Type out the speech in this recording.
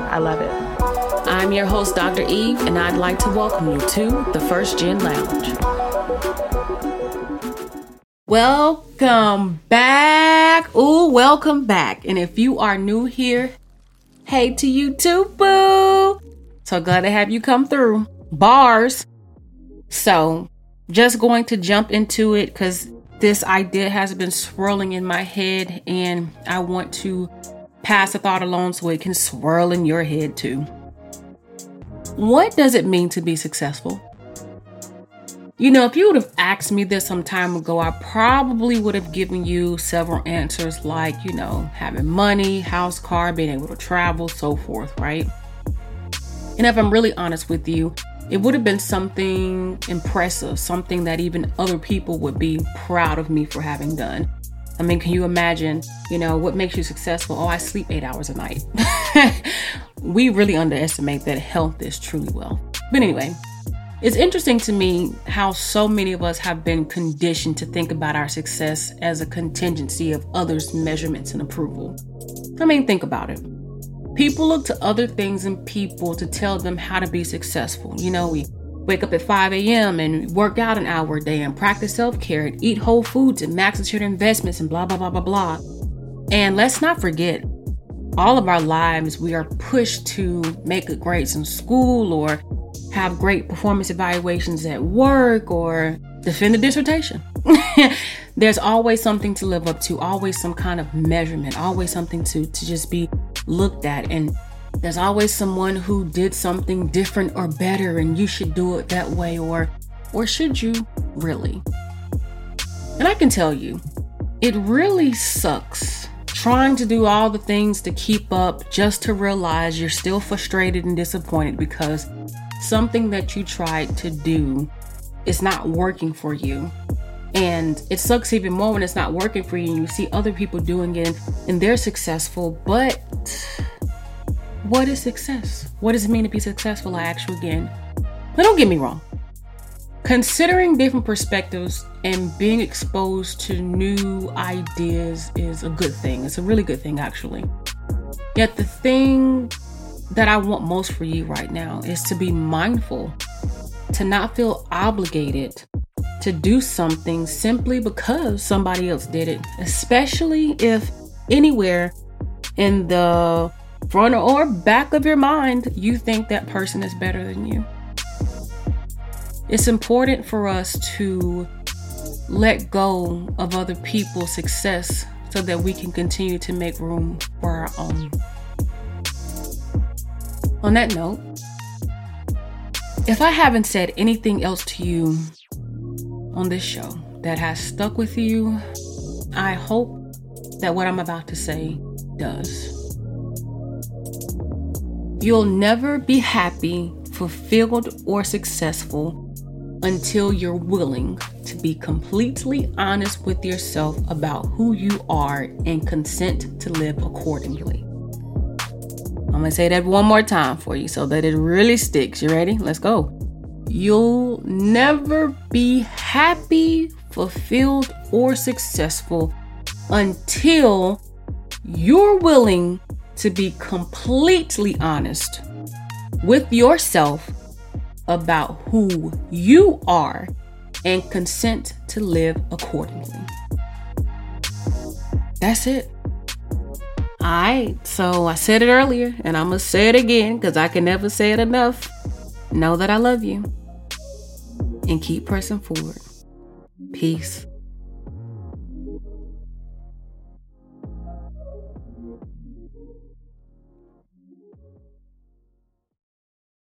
I love it. I'm your host, Dr. Eve, and I'd like to welcome you to the First Gen Lounge. Welcome back. Ooh, welcome back. And if you are new here, hey to you too, boo. So glad to have you come through. Bars. So, just going to jump into it because this idea has been swirling in my head, and I want to pass the thought along so it can swirl in your head too. What does it mean to be successful? You know, if you would have asked me this some time ago, I probably would have given you several answers like, you know, having money, house, car, being able to travel, so forth, right? And if I'm really honest with you, it would have been something impressive, something that even other people would be proud of me for having done. I mean, can you imagine, you know, what makes you successful? Oh, I sleep eight hours a night. we really underestimate that health is truly wealth. But anyway, it's interesting to me how so many of us have been conditioned to think about our success as a contingency of others' measurements and approval. I mean, think about it. People look to other things and people to tell them how to be successful. You know, we wake up at 5 a.m. and work out an hour a day and practice self care and eat whole foods and max your investments and blah, blah, blah, blah, blah. And let's not forget, all of our lives, we are pushed to make good grades in school or have great performance evaluations at work or defend a dissertation. There's always something to live up to, always some kind of measurement, always something to, to just be looked at. And there's always someone who did something different or better and you should do it that way or or should you really? And I can tell you, it really sucks trying to do all the things to keep up just to realize you're still frustrated and disappointed because something that you tried to do is not working for you. And it sucks even more when it's not working for you and you see other people doing it and they're successful, but what is success? What does it mean to be successful? I ask you again. But don't get me wrong. Considering different perspectives and being exposed to new ideas is a good thing. It's a really good thing, actually. Yet, the thing that I want most for you right now is to be mindful, to not feel obligated to do something simply because somebody else did it, especially if anywhere in the front or back of your mind, you think that person is better than you. It's important for us to let go of other people's success so that we can continue to make room for our own. On that note, if I haven't said anything else to you on this show that has stuck with you, I hope that what I'm about to say does. You'll never be happy, fulfilled, or successful until you're willing to be completely honest with yourself about who you are and consent to live accordingly. I'm gonna say that one more time for you so that it really sticks. You ready? Let's go. You'll never be happy, fulfilled, or successful until you're willing to be completely honest with yourself about who you are and consent to live accordingly. That's it. Alright, so I said it earlier and I'm gonna say it again because I can never say it enough. Know that I love you and keep pressing forward. Peace.